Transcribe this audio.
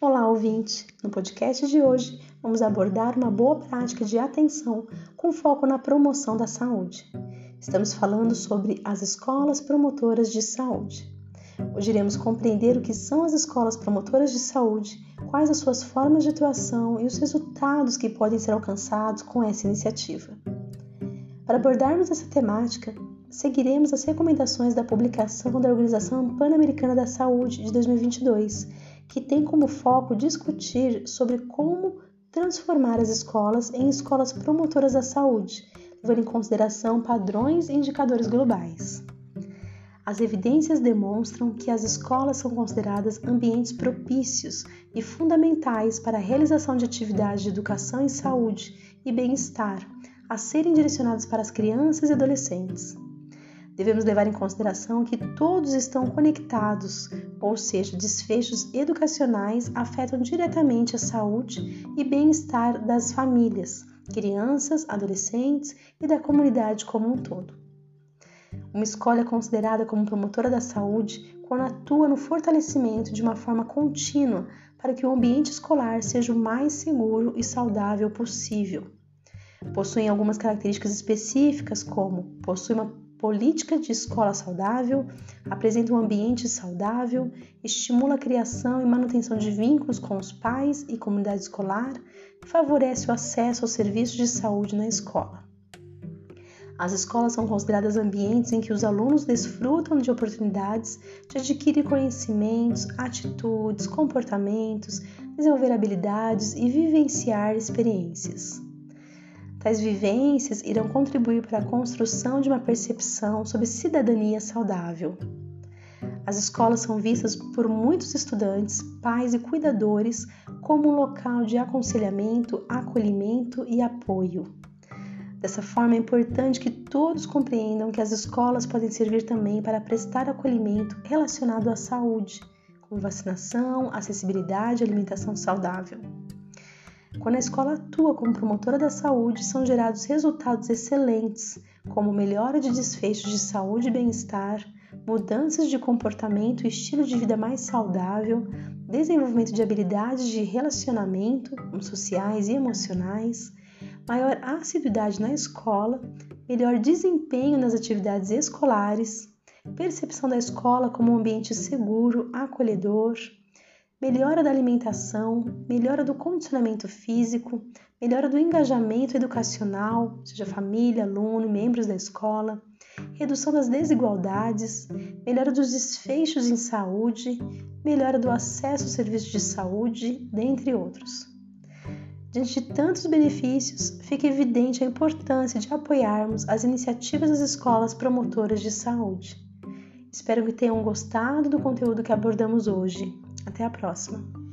Olá, ouvinte! No podcast de hoje, vamos abordar uma boa prática de atenção com foco na promoção da saúde. Estamos falando sobre as escolas promotoras de saúde. Hoje iremos compreender o que são as escolas promotoras de saúde, quais as suas formas de atuação e os resultados que podem ser alcançados com essa iniciativa. Para abordarmos essa temática, seguiremos as recomendações da publicação da Organização Pan-Americana da Saúde de 2022 que tem como foco discutir sobre como transformar as escolas em escolas promotoras da saúde, levando em consideração padrões e indicadores globais. As evidências demonstram que as escolas são consideradas ambientes propícios e fundamentais para a realização de atividades de educação em saúde e bem-estar, a serem direcionadas para as crianças e adolescentes devemos levar em consideração que todos estão conectados, ou seja, desfechos educacionais afetam diretamente a saúde e bem-estar das famílias, crianças, adolescentes e da comunidade como um todo. Uma escola é considerada como promotora da saúde quando atua no fortalecimento de uma forma contínua para que o ambiente escolar seja o mais seguro e saudável possível. Possuem algumas características específicas, como possui uma política de escola saudável, apresenta um ambiente saudável, estimula a criação e manutenção de vínculos com os pais e comunidade escolar favorece o acesso aos serviços de saúde na escola. As escolas são consideradas ambientes em que os alunos desfrutam de oportunidades de adquirir conhecimentos, atitudes, comportamentos, desenvolver habilidades e vivenciar experiências. Tais vivências irão contribuir para a construção de uma percepção sobre cidadania saudável. As escolas são vistas por muitos estudantes, pais e cuidadores como um local de aconselhamento, acolhimento e apoio. Dessa forma, é importante que todos compreendam que as escolas podem servir também para prestar acolhimento relacionado à saúde, como vacinação, acessibilidade e alimentação saudável. Quando a escola atua como promotora da saúde, são gerados resultados excelentes, como melhora de desfechos de saúde e bem-estar, mudanças de comportamento e estilo de vida mais saudável, desenvolvimento de habilidades de relacionamento sociais e emocionais, maior assiduidade na escola, melhor desempenho nas atividades escolares, percepção da escola como um ambiente seguro, acolhedor, melhora da alimentação, melhora do condicionamento físico, melhora do engajamento educacional, seja família, aluno, membros da escola, redução das desigualdades, melhora dos desfechos em saúde, melhora do acesso aos serviços de saúde, dentre outros. Diante de tantos benefícios, fica evidente a importância de apoiarmos as iniciativas das escolas promotoras de saúde. Espero que tenham gostado do conteúdo que abordamos hoje. Até a próxima!